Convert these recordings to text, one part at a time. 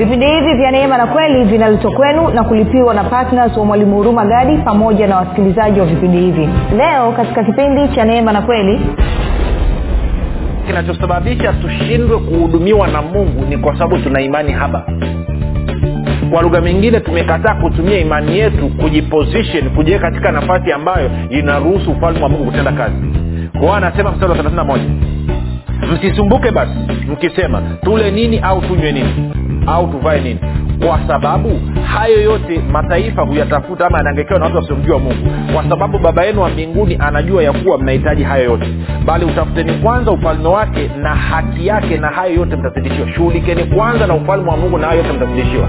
vipindi hivi vya neema na kweli vinaletwa kwenu na kulipiwa na ptns wa mwalimu huruma gadi pamoja na wasikilizaji wa vipindi hivi. Leo katika kipindi cha neema na kweli kinachosababisha tushindwe kuhudumiwa na mungu ni kwa sababu tuna imani haba. Kwa lugha mingine tumekataa kutumia imani yetu kujiposition kujiweka katika nafasi ambayo inaruhusu ufalme wa mungu kutenda kazi. Kwao anasema mstari wa thelathini na moja msisumbuke basi mkisema tule nini au tunywe nini au tuvae nini? Kwa sababu hayo yote mataifa huyatafuta ama yanaangekewa na watu wasiomjua mungu. Kwa sababu baba yenu wa mbinguni anajua ya kuwa mnahitaji hayo yote. Bali utafuteni kwanza ufalme wake na haki yake na hayo yote mtazidishiwa. Shughulikeni kwanza na ufalme wa mungu na hayo yote mtazidishiwa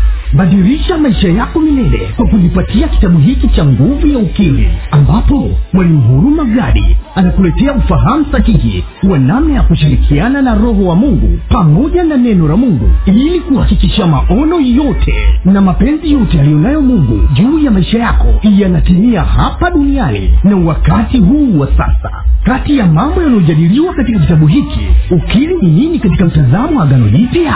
badilisha maisha yako milele kwa kujipatia kitabu hiki cha nguvu ya ukimwi ambapo mwalimu huruma gadi anakuletea ufahamu sahihi wa namna ya kushirikiana na roho wa mungu pamoja na neno la mungu ili kuhakikisha maono yote na mapenzi yote yaliyonayo mungu juu ya maisha yako yanatimia hapa duniani na wakati huu wa sasa. Kati ya mambo yanayojadiliwa katika kitabu hiki ukili ni nini katika mtazamo wa agano jipya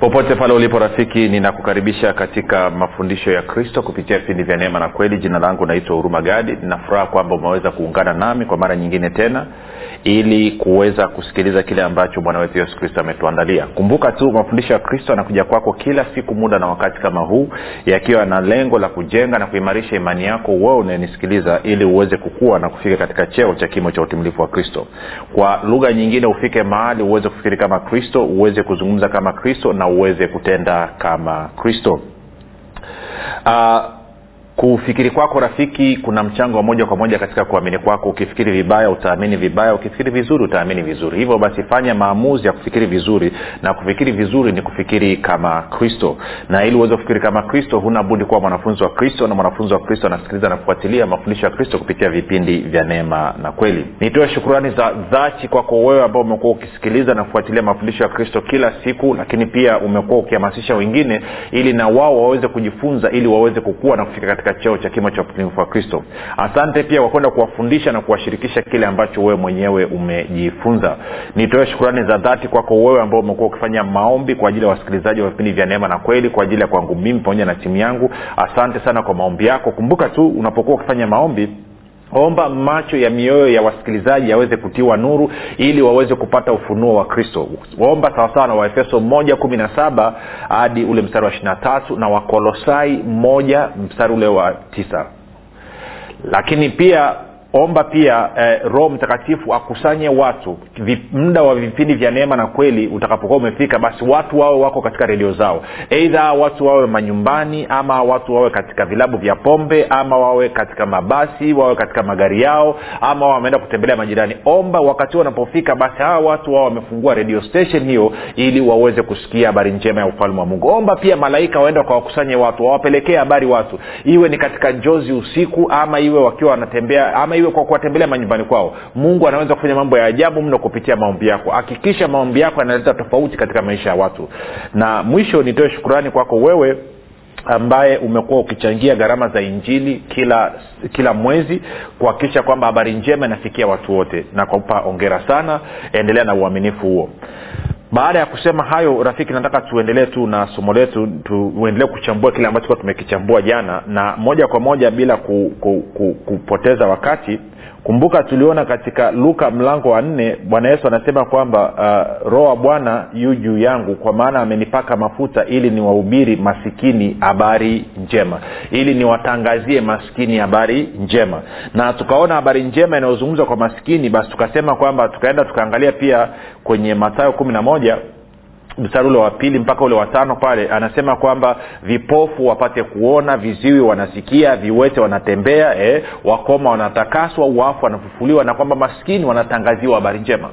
popote pale ulipo rafiki ninakukaribisha katika mafundisho ya kristo kupitia vipindi vya neema na kweli. Jina langu naitwa huruma gadi. Ninafuraha kwamba umeweza kuungana nami kwa mara nyingine tena ili kuweza kusikiliza kile ambacho bwana wetu yesu kristo ametuandalia. Kumbuka tu mafundisho ya kristo yanakuja kwako kila siku muda na wakati kama huu yakiwa na lengo la kujenga na kuimarisha imani yako wewe unayenisikiliza ili uweze kukua na kufika katika cheo cha kimo cha utimilifu wa kristo. Kwa lugha nyingine ufike mahali uweze kufikiri kama kristo uweze kuzungumza kama kristo na uweze kutenda kama kristo. Uh, kufikiri kwako rafiki kuna mchango wa moja kwa moja katika kuamini kwako. Ukifikiri vibaya utaamini vibaya. Ukifikiri vizuri utaamini vizuri. Hivyo basi fanya maamuzi ya kufikiri vizuri na kufikiri vizuri ni kufikiri kama kristo. Na ili uweze kufikiri kama kristo huna budi kuwa mwanafunzi wa kristo na mwanafunzi wa kristo anasikiliza na kufuatilia mafundisho ya kristo kupitia vipindi vya neema na kweli. Nitoe shukurani za dhati kwako wewe ambao umekuwa ukisikiliza na kufuatilia mafundisho ya kristo kila siku lakini pia umekuwa ukihamasisha wengine ili na wao waweze kujifunza ili waweze kukua na kufika katika cheo cha kimo cha utimilifu wa kristo. Asante pia kwa kwenda kuwafundisha na kuwashirikisha kile ambacho wewe mwenyewe umejifunza. Nitoe shukurani za dhati kwako wewe ambao umekuwa ukifanya maombi kwa ajili ya wasikilizaji wa vipindi vya neema na kweli kwa ajili ya kwangu mimi pamoja na timu yangu. Asante sana kwa maombi yako. Kumbuka tu unapokuwa ukifanya maombi omba macho ya mioyo ya wasikilizaji yaweze kutiwa nuru ili waweze kupata ufunuo wa kristo. Omba sawasawa na waefeso moja kumi na saba hadi ule mstari wa ishirina tatu na wakolosai moja mstari ule wa tisa. Lakini pia omba pia eh, roho mtakatifu akusanye watu muda wa vipindi vya neema na kweli utakapokuwa umefika basi watu wawe wako katika redio zao. Eidha watu wawe manyumbani ama watu wawe katika vilabu vya pombe ama wawe katika mabasi wawe katika magari yao ama wameenda kutembelea majirani. Omba wakati wanapofika basi hawa watu wao wamefungua radio station hiyo ili waweze kusikia habari njema ya ufalme wa mungu. Omba pia malaika waenda wakawakusanye watu wawapelekee habari watu. Iwe ni katika njozi usiku ama iwe wakiwa wanatembea ama iwe kwa kuwatembelea manyumbani kwao. Mungu anaweza kufanya mambo ya ajabu mno kupitia maombi yako. Hakikisha maombi yako yanaleta tofauti katika maisha ya watu. Na mwisho nitoe shukurani kwako wewe ambaye umekuwa ukichangia gharama za injili kila kila mwezi kuhakikisha kwamba habari njema inafikia watu wote. Na kupa ongera sana. Endelea na uaminifu huo baada ya kusema hayo rafiki nataka tuendelee tu na somo letu tuendelee kuchambua kile ambacho tumekichambua jana na moja kwa moja bila ku, ku, ku, kupoteza wakati kumbuka tuliona katika luka mlango wa nne bwana yesu anasema kwamba uh, roho wa bwana yu juu yangu kwa maana amenipaka mafuta ili niwahubiri masikini habari njema ili niwatangazie maskini habari njema. Na tukaona habari njema inayozungumzwa kwa maskini basi tukasema kwamba tukaenda tukaangalia pia kwenye matayo kumi na moja mstari ule wa pili mpaka ule wa tano pale anasema kwamba vipofu wapate kuona viziwi wanasikia viwete wanatembea eh, wakoma wanatakaswa wafu wanafufuliwa na kwamba maskini wanatangaziwa habari njema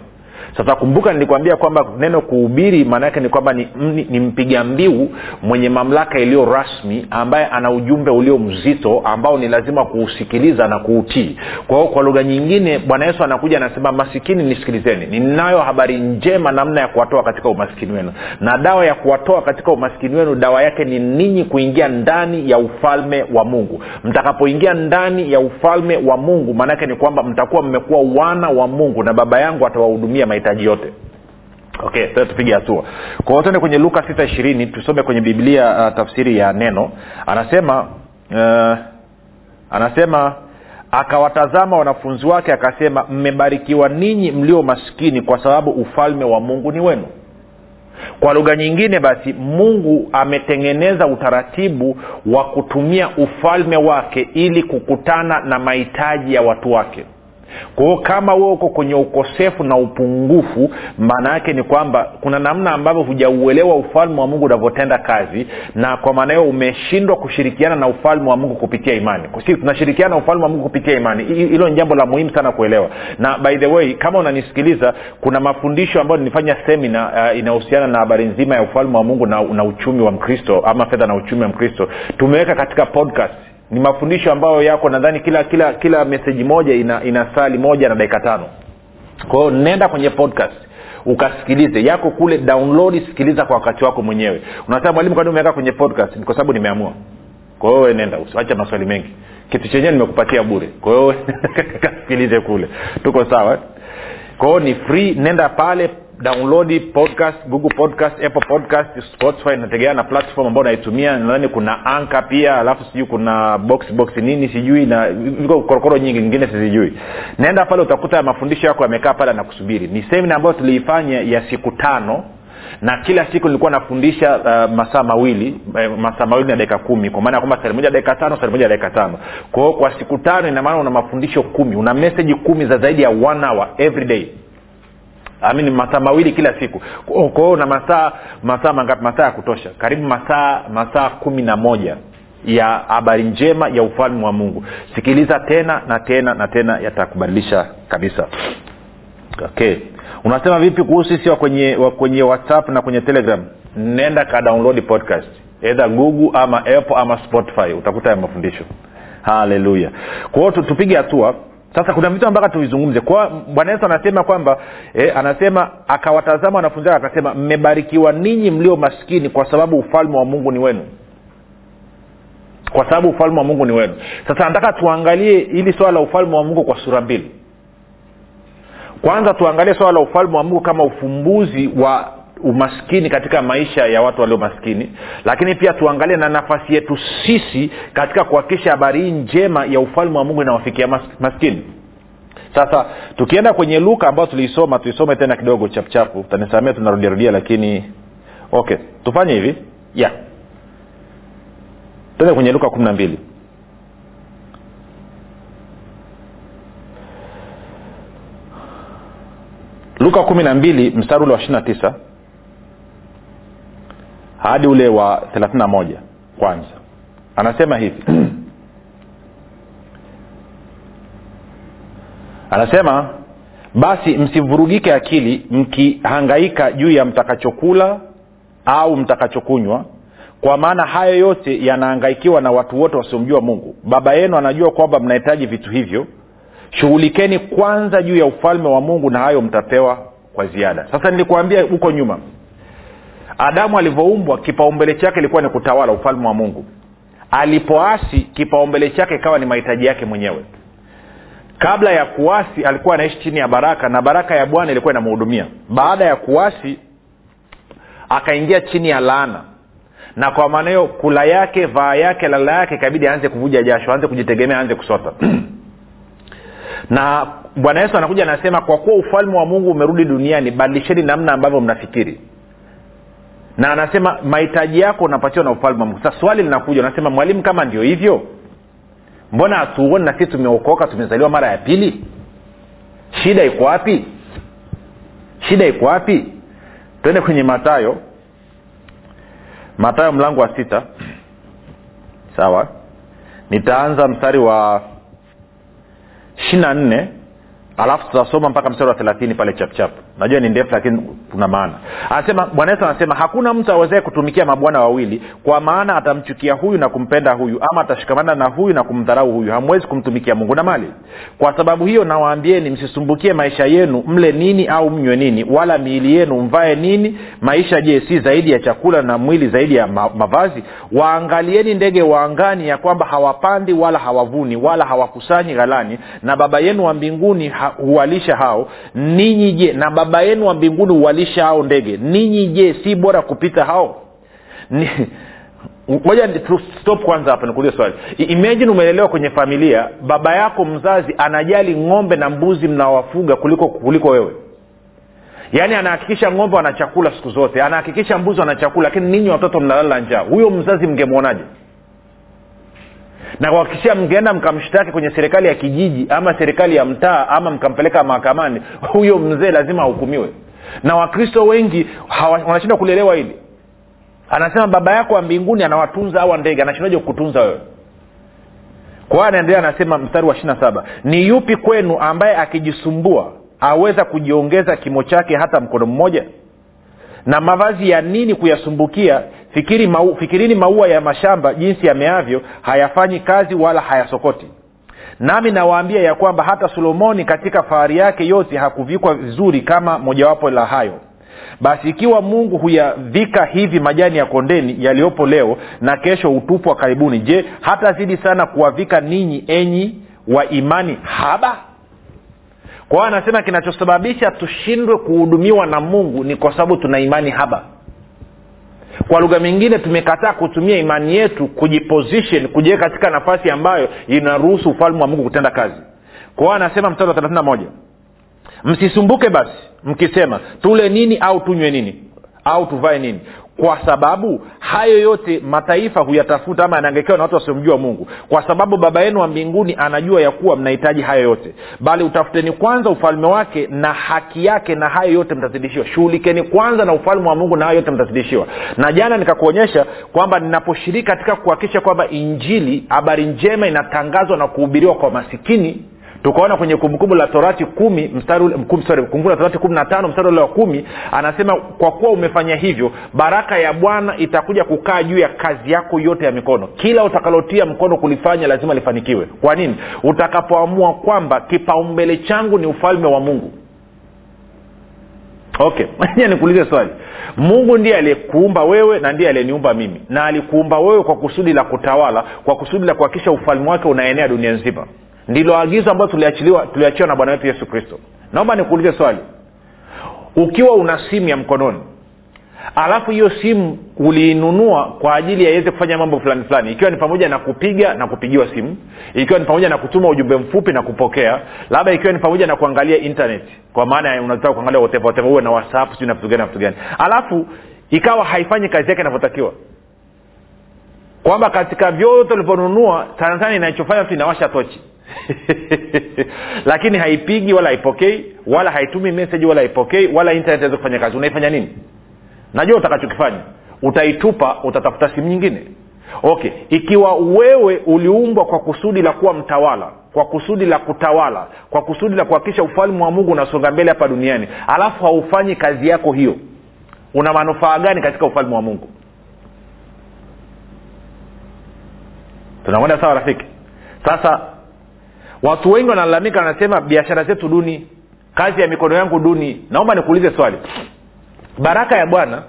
sasa kumbuka nilikwambia kwamba neno kuhubiri maana yake ni kwamba ni, ni, ni mpiga mbiu mwenye mamlaka iliyo rasmi ambaye ana ujumbe ulio mzito ambao ni lazima kuusikiliza na kuutii. Kwa hiyo kwa lugha nyingine bwana yesu anakuja anasema masikini nisikilizeni. Ninayo habari njema namna ya kuwatoa katika umaskini wenu. Na dawa ya kuwatoa katika umaskini wenu dawa yake ni ninyi kuingia ndani ya ufalme wa mungu. Mtakapoingia ndani ya ufalme wa mungu maanaake ni kwamba mtakuwa mmekuwa wana wa mungu na baba yangu atawahudumia mahitaji yote. Okay sasa tupige hatua. Kwa tuende kwenye luka sita ishirini tusome kwenye biblia uh, tafsiri ya neno. Anasema uh, anasema akawatazama wanafunzi wake akasema mmebarikiwa ninyi mlio maskini kwa sababu ufalme wa mungu ni wenu. Kwa lugha nyingine basi mungu ametengeneza utaratibu wa kutumia ufalme wake ili kukutana na mahitaji ya watu wake kwa kama wewe uko kwenye ukosefu na upungufu maana yake ni kwamba kuna namna ambavyo hujauelewa ufalme wa mungu unavyotenda kazi na kwa maana hiyo umeshindwa kushirikiana na ufalme wa mungu kupitia imani. Si tunashirikiana na ufalme wa mungu kupitia imani. Hilo ni jambo la muhimu sana kuelewa. Na by the way kama unanisikiliza kuna mafundisho ambayo nilifanya semina uh, inahusiana na habari nzima ya ufalme wa mungu na, na uchumi wa mkristo ama fedha na uchumi wa mkristo. Tumeweka katika podcast ni mafundisho ambayo yako nadhani kila kila kila meseji moja ina, ina sali moja na dakika tano. Kwa nenda kwenye podcast ukasikilize. Yako kule download sikiliza kwa wakati wako mwenyewe. Unasema mwalimu kwani umeweka kwenye podcast? Ni kwa sababu nimeamua. Kwa hiyo nenda usiacha maswali mengi. Kitu chenyewe nimekupatia bure. Kwa kasikilize kule. Tuko sawa? Eh? ni free nenda pale download podcast google podcast apple podcast spotify nategemea na platform ambayo unaitumia nadhani kuna anka pia alafu sijui kuna box box nini sijui na viko korokoro nyingi nyingine sizijui. Naenda pale utakuta mafundisho yako yamekaa pale anakusubiri ni semina ambayo tuliifanya ya siku tano na kila siku nilikuwa nafundisha uh, masaa mawili uh, masaa mawili na dakika kumi. Kwa maana ya kwamba sari dakika tano sari dakika tano. Kwa hiyo kwa siku tano ina maana una mafundisho kumi. Una meseji kumi za zaidi ya one hour every day amini masaa mawili kila siku. Kwa hiyo una masaa masaa mangapi? Masaa ya kutosha. Karibu masaa masaa kumi na moja ya habari njema ya ufalme wa mungu. Sikiliza tena na tena na tena yatakubadilisha kabisa. Okay. Unasema vipi kuhusu sisi wa kwenye, wa kwenye whatsapp na kwenye telegram? Nenda ka download podcast. Edha google ama apple ama spotify. Utakuta ya mafundisho. Haleluya kwa hiyo tupige hatua sasa kuna vitu ambavyo tuvizungumze kwa bwana yesu anasema kwamba eh, anasema akawatazama wanafunzi wake akasema mmebarikiwa ninyi mlio maskini kwa sababu ufalme wa mungu ni wenu. Kwa sababu ufalme wa mungu ni wenu. Sasa nataka tuangalie hili swala la ufalme wa mungu kwa sura mbili. Kwanza tuangalie swala la ufalme wa mungu kama ufumbuzi wa umaskini katika maisha ya watu walio maskini lakini pia tuangalie na nafasi yetu sisi katika kuhakikisha habari hii njema ya ufalme wa mungu inawafikia mas, maskini. Sasa tukienda kwenye luka ambayo tuliisoma tuisome tena kidogo chapchapu utanisamia tunarudiarudia lakini okay tufanye hivi. Yeah tende kwenye luka kumi na mbili. Luka kumi na mbili mstari ule wa ishiri na tisa hadi ule wa thelathini na moja kwanza. Anasema hivi. Anasema basi msivurugike akili mkihangaika juu ya mtakachokula au mtakachokunywa kwa maana hayo yote yanahangaikiwa na watu wote wasiomjua mungu. Baba yenu anajua kwamba mnahitaji vitu hivyo. Shughulikeni kwanza juu ya ufalme wa mungu na hayo mtapewa kwa ziada. Sasa nilikuambia huko nyuma adamu alivyoumbwa kipaumbele chake ilikuwa ni kutawala ufalme wa mungu. Alipoasi kipaumbele chake ikawa ni mahitaji yake mwenyewe. Kabla ya kuasi alikuwa anaishi chini ya baraka na baraka ya bwana ilikuwa inamhudumia. Baada ya kuasi akaingia chini ya laana. Na kwa maana hiyo kula yake vaa yake lala yake ikabidi aanze kuvuja jasho aanze kujitegemea aanze kusota. Na bwana yesu anakuja anasema kwa kuwa ufalme wa mungu umerudi duniani badilisheni namna ambavyo mnafikiri na anasema mahitaji yako unapatiwa na ufalme wa mungu. Sasa swali linakuja unasema mwalimu kama ndio hivyo mbona hatuoni na sisi tumeokoka tumezaliwa mara ya pili? Shida iko wapi? Shida iko wapi? Twende kwenye matayo matayo mlango wa sita. Sawa. Nitaanza mstari wa ishiri na nne alafu tutasoma mpaka mstari wa thelathini pale chapchap najua ni ndefu lakini kuna maana. Anasema bwana yesu anasema hakuna mtu awezae kutumikia mabwana wawili kwa maana atamchukia huyu na kumpenda huyu ama atashikamana na huyu na kumdharau huyu. Hamwezi kumtumikia mungu na mali. Kwa sababu hiyo nawaambieni msisumbukie maisha yenu mle nini au mnywe nini wala miili yenu mvae nini. Maisha je si zaidi ya chakula na mwili zaidi ya ma- mavazi? Waangalieni ndege waangani ya kwamba hawapandi wala hawavuni wala hawakusanyi ghalani na baba yenu wa mbinguni ha- huwalisha hao. Ninyi je na baba yenu wa mbinguni huwalisha hao ndege. Ninyi je si bora kupita hao? Tu- stop kwanza hapa nikuulize swali. Imagine umelelewa kwenye familia baba yako mzazi anajali ng'ombe na mbuzi mnawafuga kuliko kuliko wewe. Yaani anahakikisha ng'ombe wana chakula siku zote anahakikisha mbuzi wana chakula lakini ninyi watoto mnalala njaa. Huyo mzazi mngemwonaje na kuhakikishia mngeenda mkamshtaki kwenye serikali ya kijiji ama serikali ya mtaa ama mkampeleka mahakamani huyo mzee lazima ahukumiwe. Na wakristo wengi wanashindwa kulielewa hili. Anasema baba yako wa mbinguni anawatunza awa ndege anashindaje kukutunza wewe? Kwa hiyo anaendelea anasema mstari wa ishiri na saba ni yupi kwenu ambaye akijisumbua aweza kujiongeza kimo chake hata mkono mmoja na mavazi ya nini kuyasumbukia fikiri mau, fikirini maua ya mashamba jinsi yameavyo hayafanyi kazi wala hayasokoti. Nami nawaambia ya kwamba hata solomoni katika fahari yake yote hakuvikwa vizuri kama mojawapo la hayo. Basi ikiwa mungu huyavika hivi majani ya kondeni yaliyopo leo na kesho hutupwa karibuni je hatazidi sana kuwavika ninyi enyi wa imani haba kwa hiyo anasema kinachosababisha tushindwe kuhudumiwa na mungu ni kwa sababu tuna imani haba. Kwa lugha mingine tumekataa kutumia imani yetu kujiposition kujiweka katika nafasi ambayo inaruhusu ufalme wa mungu kutenda kazi. Kwa hiyo anasema mstari wa thelathini na moja msisumbuke basi mkisema tule nini au tunywe nini au tuvae nini kwa sababu hayo yote mataifa huyatafuta ama yanaangekewa na watu wasiomjua mungu. Kwa sababu baba yenu wa mbinguni anajua ya kuwa mnahitaji hayo yote. Bali utafuteni kwanza ufalme wake na haki yake na hayo yote mtazidishiwa. Shughulikeni kwanza na ufalme wa mungu na hayo yote mtazidishiwa. Na jana nikakuonyesha kwamba ninaposhiriki katika kuhakikisha kwamba injili habari njema inatangazwa na kuhubiriwa kwa masikini tukaona kwenye kumbukumbu la torati kumi mstari kumbukumbu la torati kumi na tano mstari ule wa kumi anasema kwa kuwa umefanya hivyo baraka ya bwana itakuja kukaa juu ya kazi yako yote ya mikono. Kila utakalotia mkono kulifanya lazima lifanikiwe. Kwa nini? Utakapoamua kwamba kipaumbele changu ni ufalme wa mungu. Okay. Nikuulize swali. Mungu ndiye aliyekuumba wewe na ndiye aliyeniumba mimi. Na alikuumba wewe kwa kusudi la kutawala kwa kusudi la kuhakikisha ufalme wake unaenea dunia nzima ndilo agizo ambayo tuliachiwa na bwana wetu yesu kristo. Naomba nikuulize swali. Ukiwa una simu ya mkononi alafu hiyo simu uliinunua kwa ajili ya iweze kufanya mambo fulani fulani ikiwa ni pamoja na kupiga na kupigiwa simu ikiwa ni pamoja na kutuma ujumbe mfupi na kupokea labda ikiwa ni pamoja na kuangalia internet kwa maana unataka kuangalia whatever, whatever, uwe na whatsapp sijui na vitu gani na vitu gani. Alafu ikawa haifanyi kazi yake inavyotakiwa. Kwamba katika vyote ulivyonunua sana sana inachofanya tu inawasha tochi lakini haipigi wala haipokei wala haitumi message wala haipokei wala internet aweze kufanya kazi. Unaifanya nini? Najua utakachokifanya. Utaitupa utatafuta simu nyingine. Okay. Ikiwa wewe uliumbwa kwa kusudi la kuwa mtawala kwa kusudi la kutawala kwa kusudi la kuhakikisha ufalme wa mungu unasonga mbele hapa duniani alafu haufanyi kazi yako hiyo una manufaa gani katika ufalme wa mungu? Tunakwenda sawa rafiki? Sasa watu wengi wanalalamika wanasema biashara zetu duni kazi ya mikono yangu duni. Naomba nikuulize swali. Baraka ya bwana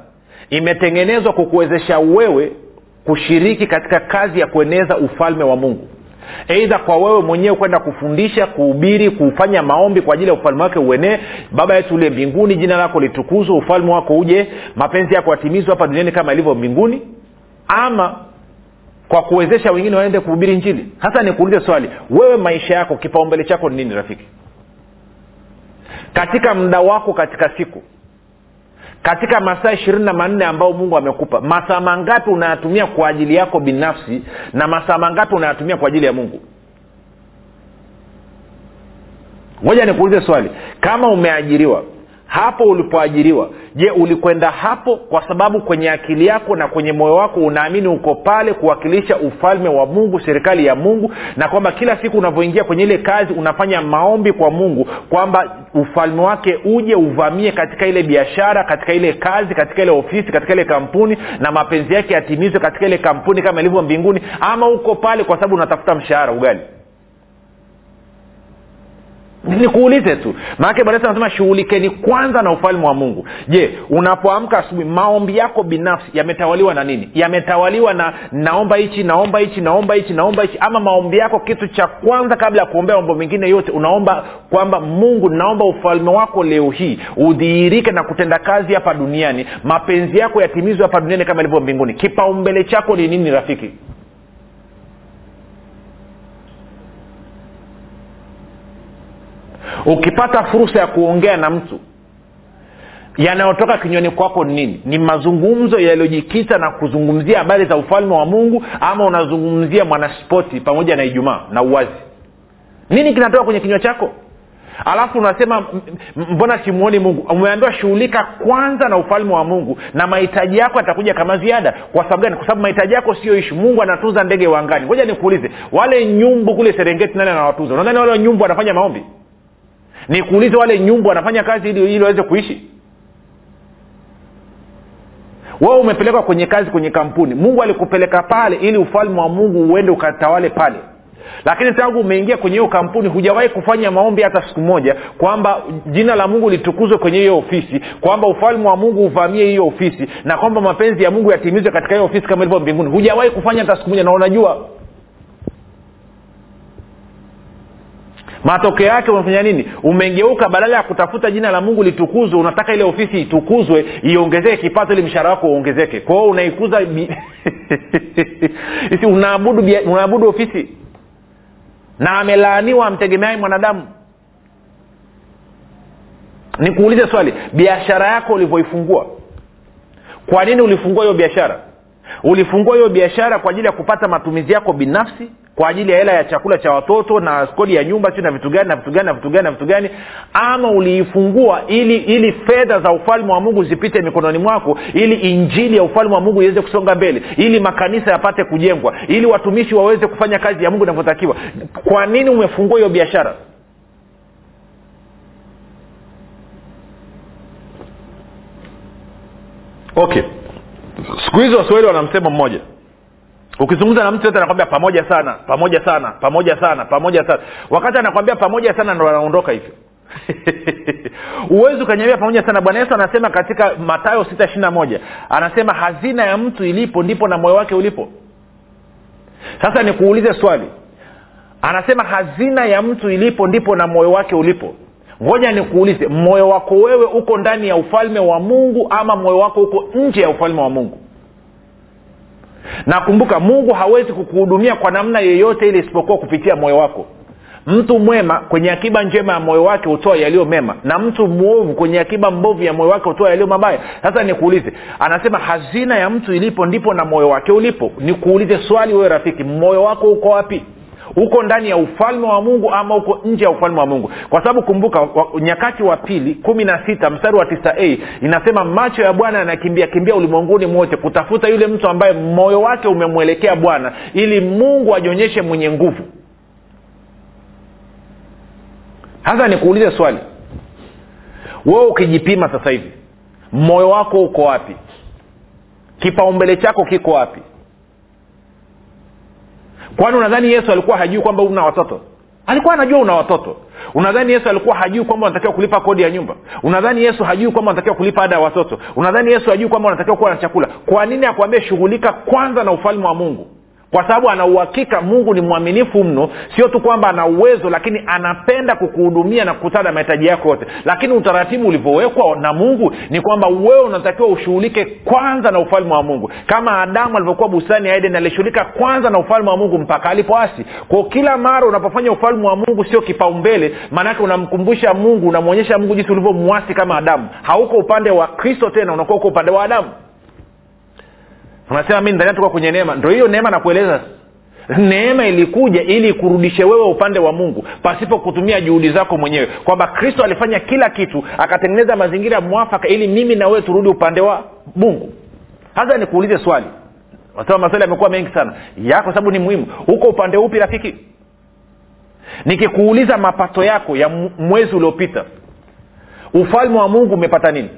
imetengenezwa kukuwezesha wewe kushiriki katika kazi ya kueneza ufalme wa mungu. Eidha kwa wewe mwenyewe kwenda kufundisha kuhubiri kufanya maombi kwa ajili ya ufalme wake uenee. Baba yetu uliye mbinguni jina lako litukuzwe ufalme wako uje mapenzi yako yatimizwe hapa duniani kama ilivyo mbinguni. Ama kwa kuwezesha wengine waende kuhubiri njili hasa nikuulize swali wewe maisha yako kipaumbele chako ni nini rafiki? Katika muda wako katika siku katika masaa ishirini na manne ambao mungu amekupa masaa mangapi unayatumia kwa ajili yako binafsi na masaa mangapi unayatumia kwa ajili ya mungu? Moja nikuulize swali kama umeajiriwa hapo ulipoajiriwa. Je ulikwenda hapo kwa sababu kwenye akili yako na kwenye moyo wako unaamini uko pale kuwakilisha ufalme wa mungu serikali ya mungu na kwamba kila siku unavyoingia kwenye ile kazi unafanya maombi kwa mungu kwamba ufalme wake uje uvamie katika ile biashara katika ile kazi katika ile ofisi katika ile kampuni na mapenzi yake yatimizwe katika ile kampuni kama ilivyo mbinguni? Ama uko pale kwa sababu unatafuta mshahara? Ugali nikuulize tu. Maanake bwana yesu anasema shughulikeni kwanza na ufalme wa mungu. Je unapoamka asubuhi maombi yako binafsi yametawaliwa na nini? Yametawaliwa na naomba hichi naomba hichi naomba hichi naomba hichi? Ama maombi yako kitu cha kwanza kabla ya kuombea mambo mengine yote unaomba kwamba mungu naomba ufalme wako leo hii udhihirike na kutenda kazi hapa duniani. Mapenzi yako yatimizwe hapa duniani kama ilivyo mbinguni. Kipaumbele chako ni nini rafiki ukipata fursa ya kuongea na mtu yanayotoka kinywani kwako ni nini? Ni mazungumzo yaliyojikita na kuzungumzia habari za ufalme wa mungu ama unazungumzia mwanaspoti pamoja na ijumaa na uwazi? Nini kinatoka kwenye kinywa chako? Alafu unasema "M- m- mbona simuoni mungu? Umeambiwa shughulika kwanza na ufalme wa mungu na mahitaji yako yatakuja kama ziada. Kwa sababu gani? Kwa sababu mahitaji yako sio ishi. Mungu anatunza ndege wangani ngoja nikuulize wale nyumbu kule serengeti nani anawatunza unadhani wale nyumbu wanafanya maombi nikuulize wale nyumbu wanafanya kazi ili ili waweze kuishi? Wewe umepelekwa kwenye kazi kwenye kampuni. Mungu alikupeleka pale ili ufalme wa mungu uende ukatawale pale. Lakini tangu umeingia kwenye hiyo kampuni hujawahi kufanya maombi hata siku moja kwamba jina la mungu litukuzwe kwenye hiyo ofisi kwamba ufalme wa mungu uvamie hiyo ofisi na kwamba mapenzi ya mungu yatimizwe katika hiyo ofisi kama ilivyo mbinguni. Hujawahi kufanya hata siku moja na unajua matokeo yake umefanya nini? Umegeuka badala ya kutafuta jina la mungu litukuzwe unataka ile ofisi itukuzwe iongezeke kipato ili mshahara wako uongezeke. Kwa hiyo unaikuza bi- unaabudu bia- unaabudu ofisi. Na amelaaniwa amtegemeai mwanadamu. Nikuulize swali biashara yako ulivyoifungua kwa nini ulifungua hiyo biashara? Ulifungua hiyo biashara kwa ajili ya kupata matumizi yako binafsi kwa ajili ya hela ya chakula cha watoto na kodi ya nyumba si na vitu gani na vitu gani na vitu gani na vitu gani ama uliifungua ili ili fedha za ufalme wa mungu zipite mikononi mwako ili injili ya ufalme wa mungu iweze kusonga mbele ili makanisa yapate kujengwa ili watumishi waweze kufanya kazi ya mungu inavyotakiwa. Kwa nini umefungua hiyo biashara? Okay. Siku hizi waswahili wana msemo mmoja ukizungumza na mtu yote anakwambia pamoja sana pamoja sana pamoja sana pamoja sana. Wakati anakwambia pamoja sana ndo anaondoka hivyo. Huwezi ukanyambia pamoja sana. Bwana yesu anasema katika matayo sita ishiri na moja anasema hazina ya mtu ilipo ndipo na moyo wake ulipo. Sasa nikuulize swali. Anasema hazina ya mtu ilipo ndipo na moyo wake ulipo. Ngoja nikuulize moyo wako wewe uko ndani ya ufalme wa mungu ama moyo wako uko nje ya ufalme wa mungu na kumbuka mungu hawezi kukuhudumia kwa namna yeyote ile isipokuwa kupitia moyo wako. Mtu mwema kwenye akiba njema ya moyo wake hutoa yaliyo mema na mtu mwovu kwenye akiba mbovu ya moyo wake hutoa yaliyo mabaya. Sasa nikuulize anasema hazina ya mtu ilipo ndipo na moyo wake ulipo. Nikuulize swali wewe rafiki moyo wako uko wapi uko ndani ya ufalme wa mungu ama uko nje ya ufalme wa mungu? Kwa sababu kumbuka wa, nyakati wa pili kumi na sita mstari wa tisa a inasema macho ya bwana yanakimbia kimbia ulimwenguni mwote kutafuta yule mtu ambaye moyo wake umemwelekea bwana ili mungu ajionyeshe mwenye nguvu. Hasa nikuulize swali. Wewe ukijipima sasa hivi moyo wako uko wapi? Kipaumbele chako kiko wapi kwani unadhani yesu alikuwa hajui kwamba una watoto? Alikuwa anajua una watoto. Unadhani yesu alikuwa hajui kwamba unatakiwa kulipa kodi ya nyumba? Unadhani yesu hajui kwamba unatakiwa kulipa ada ya watoto? Unadhani yesu hajui kwamba unatakiwa kuwa na chakula? Kwa nini akuambia shughulika kwanza na ufalme wa mungu kwa sababu ana uhakika mungu ni mwaminifu mno sio tu kwamba ana uwezo lakini anapenda kukuhudumia na kukutana na mahitaji yako yote. Lakini utaratibu ulivyowekwa na mungu ni kwamba wewe unatakiwa ushughulike kwanza na ufalme wa mungu. Kama adamu alivyokuwa bustani ya alishughulika kwanza na ufalme wa mungu mpaka alipoasi. Kwao kila mara unapofanya ufalme wa mungu sio kipaumbele maanake unamkumbusha mungu unamwonyesha mungu jinsi ulivyomwasi kama adamu. Hauko upande wa kristo tena unakuwa uko upande wa adamu unasema mi ndani kwenye neema. Ndo hiyo neema nakueleza. Neema ilikuja ili ikurudishe wewe upande wa mungu pasipo kutumia juhudi zako mwenyewe. Kwamba kristo alifanya kila kitu akatengeneza mazingira mwafaka ili mimi na wewe turudi upande wa mungu. Hasa nikuulize swali. Wasema maswali yamekuwa mengi sana. Ya kwa sababu ni muhimu. Huko upande upi rafiki? Nikikuuliza mapato yako ya mwezi uliopita ufalme wa mungu umepata nini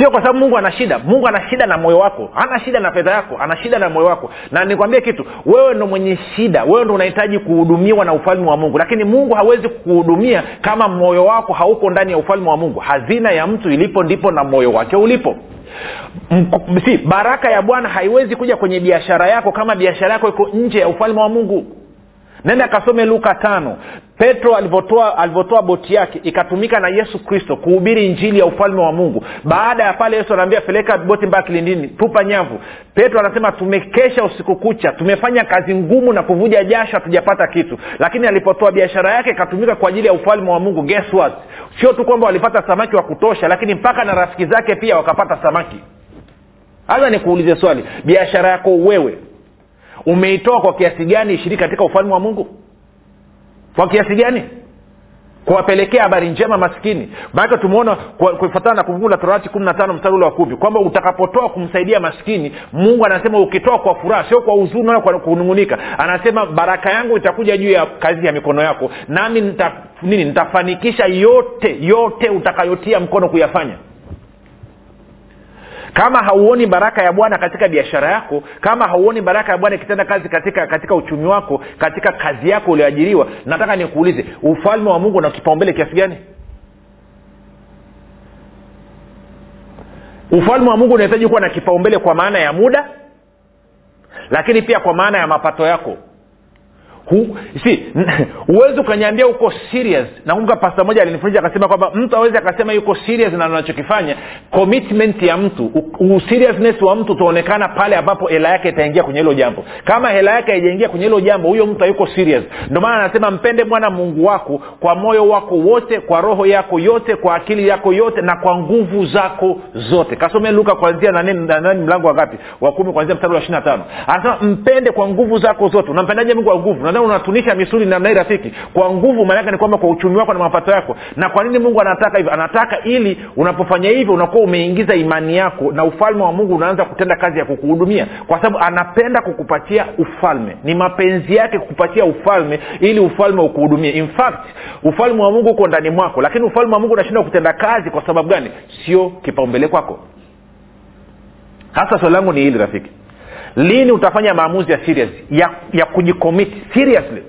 sio kwa sababu mungu ana shida. Mungu ana shida na moyo wako. Ana shida na fedha yako. Ana shida na moyo wako. Na nikwambie kitu wewe ndo mwenye shida. Wewe ndo unahitaji kuhudumiwa na ufalme wa mungu. Lakini mungu hawezi kuhudumia kama moyo wako hauko ndani ya ufalme wa mungu. Hazina ya mtu ilipo ndipo na moyo wake ulipo. Si baraka ya bwana haiwezi kuja kwenye biashara yako kama biashara yako iko nje ya ufalme wa mungu nenda akasome luka tano. Petro alivyotoa boti yake ikatumika na yesu kristo kuhubiri injili ya ufalme wa mungu. Baada ya pale yesu anaambia peleka boti mpaka kilindini tupa nyavu. Petro anasema tumekesha usiku kucha tumefanya kazi ngumu na kuvuja jasho hatujapata kitu. Lakini alipotoa biashara yake ikatumika kwa ajili ya ufalme wa mungu. Guess what? Sio tu kwamba walipata samaki wa kutosha lakini mpaka na rafiki zake pia wakapata samaki. Haza nikuulize swali. Biashara yako wewe umeitoa kwa kiasi gani ishiriki katika ufalme wa mungu? Kwa kiasi gani? Kuwapelekea habari njema maskini. Maanake tumeona kufatana na kumbukumbu la torati kumi na tano mstari ule wa kumi kwamba utakapotoa kumsaidia maskini mungu anasema ukitoa kwa furaha sio kwa huzuni kwa kunung'unika. Anasema baraka yangu itakuja juu ya kazi ya mikono yako nami nita, nini nitafanikisha yote yote utakayotia mkono kuyafanya kama hauoni baraka ya bwana katika biashara yako kama hauoni baraka ya bwana ikitenda kazi katika katika uchumi wako katika kazi yako ulioajiriwa nataka nikuulize ufalme wa mungu una kipaumbele kiasi gani? Ufalme wa mungu unahitaji kuwa na kipaumbele kwa maana ya muda lakini pia kwa maana ya mapato yako Hu- si huwezi ukaniambia uko serious. Nakumbuka pasta moja alinifundisha akasema kwamba mtu awezi akasema yuko serious na anachokifanya. Commitment ya mtu seriousness wa mtu utaonekana pale ambapo hela yake itaingia kwenye hilo jambo. Kama hela yake haijaingia kwenye hilo jambo huyo mtu hayuko serious. Ndio maana anasema mpende bwana mungu wako kwa moyo wako wote kwa roho yako yote kwa akili yako yote na kwa nguvu zako zote. Kasome luka kwanzia nani nani mlango wa ngapi? Wa kumi kwanzia mstari wa ishiri na tano. Anasema mpende kwa nguvu zako zote. Unampendaje mungu wa nguvu nadhani unatunisha misuli namna hii rafiki? Kwa nguvu maanake ni kwamba kwa uchumi wako na mapato yako. Na kwa nini mungu anataka hivyo? Anataka ili unapofanya hivyo unakuwa umeingiza imani yako na ufalme wa mungu unaanza kutenda kazi ya kukuhudumia. Kwa sababu anapenda kukupatia ufalme. Ni mapenzi yake kukupatia ufalme ili ufalme ukuhudumie. In fact ufalme wa mungu uko ndani mwako. Lakini ufalme wa mungu unashindwa kutenda kazi kwa sababu gani? Sio kipaumbele kwako. Hasa swali langu ni hili rafiki lini utafanya maamuzi ya serious? Ya, ya kujikomiti seriously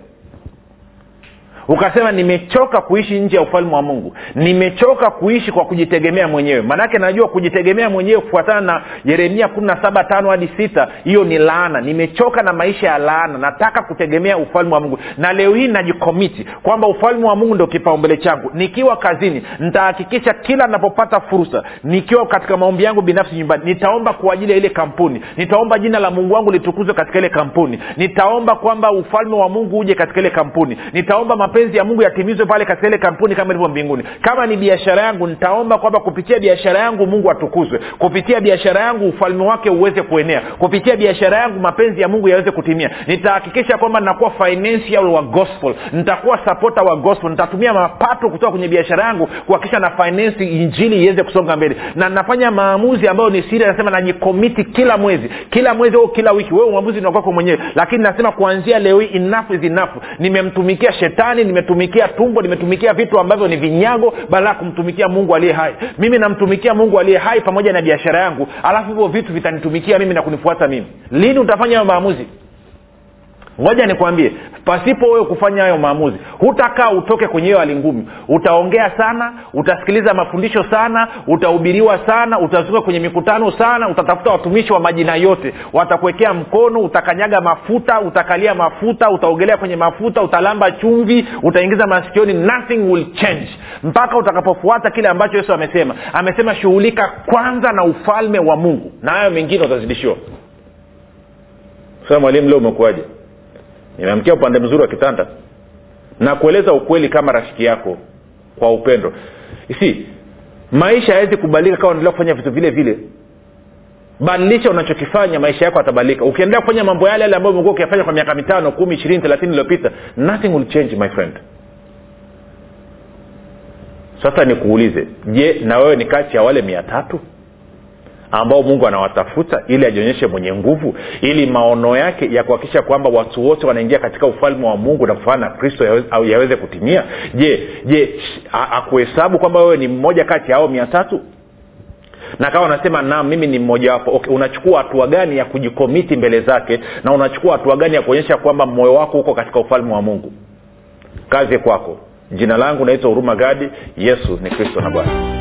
ukasema nimechoka kuishi nje ya ufalme wa mungu. Nimechoka kuishi kwa kujitegemea mwenyewe. Maanake najua kujitegemea mwenyewe kufuatana na yeremia kumi na saba tano hadi sita hiyo ni laana. Nimechoka na maisha ya laana. Nataka kutegemea ufalme wa mungu. Na leo hii najikomiti kwamba ufalme wa mungu ndio kipaumbele changu. Nikiwa kazini nitahakikisha kila napopata fursa nikiwa katika maombi yangu binafsi nyumbani nitaomba kwa ajili ya ile kampuni. Nitaomba jina la mungu wangu litukuzwe katika ile kampuni. Nitaomba kwamba ufalme wa mungu uje katika ile kampuni. Nitaomba mapenzi ya mungu yatimizwe pale katika ile kampuni kama ilivyo mbinguni. Kama ni biashara yangu nitaomba kwamba kupitia biashara yangu mungu atukuzwe. Kupitia biashara yangu ufalme wake uweze kuenea. Kupitia biashara yangu mapenzi ya mungu yaweze kutimia. Nitahakikisha kwamba nakuwa financial wa gospel. Nitakuwa sapota wa gospel. Nitatumia mapato kutoka kwenye biashara yangu kuhakikisha na finance injili iweze kusonga mbele. Na nafanya maamuzi ambayo ni siri nasema najikomiti kila mwezi. Kila mwezi au kila wiki. Wewe uamuzi unakwako mwenyewe. Lakini nasema kuanzia leo hii enough is enough. Nimemtumikia shetani nimetumikia tumbo nimetumikia vitu ambavyo ni vinyago badala ya kumtumikia mungu aliye hai. Mimi namtumikia mungu aliye hai pamoja na biashara yangu. Alafu hivyo vitu vitanitumikia mimi na kunifuata mimi. Lini utafanya hayo maamuzi ngoja nikwambie pasipo wewe kufanya hayo maamuzi hutakaa utoke kwenye hiyo hali ngumu. Utaongea sana utasikiliza mafundisho sana utahubiriwa sana utazunguka kwenye mikutano sana utatafuta watumishi wa majina yote. Watakuwekea mkono utakanyaga mafuta utakalia mafuta utaogelea kwenye mafuta utalamba chumvi utaingiza masikioni nothing will change. Mpaka utakapofuata kile ambacho yesu amesema. Amesema shughulika kwanza na ufalme wa mungu. Na hayo mengine utazidishiwa. Sasa mwalimu leo umekuwaje nimeamkia upande mzuri wa kitanda. Na kueleza ukweli kama rafiki yako kwa upendo. Si maisha hawezi kubalika kama unaendelea kufanya vitu vile vile. Badilisha unachokifanya maisha yako atabadilika ukiendelea kufanya mambo yale yale ambayo umekuwa ukiyafanya kwa miaka mitano kumi ishirini thelathini iliyopita nothing will change my friend. Sasa nikuulize je na wewe ni kati ya wale mia tatu ambao mungu anawatafuta ili ajionyeshe mwenye nguvu ili maono yake ya kuhakikisha kwamba watu wote wanaingia katika ufalme wa mungu na kufanana na kristo yaweze, kutimia. Je je akuhesabu kwamba wewe ni mmoja kati ya hao mia tatu? Na kawa unasema naam mimi ni mmojawapo okay, unachukua hatua gani ya kujikomiti mbele zake na unachukua hatua gani ya kuonyesha kwamba moyo wako huko katika ufalme wa mungu? Kazi kwako. Jina langu naitwa huruma gadi. Yesu ni kristo na bwana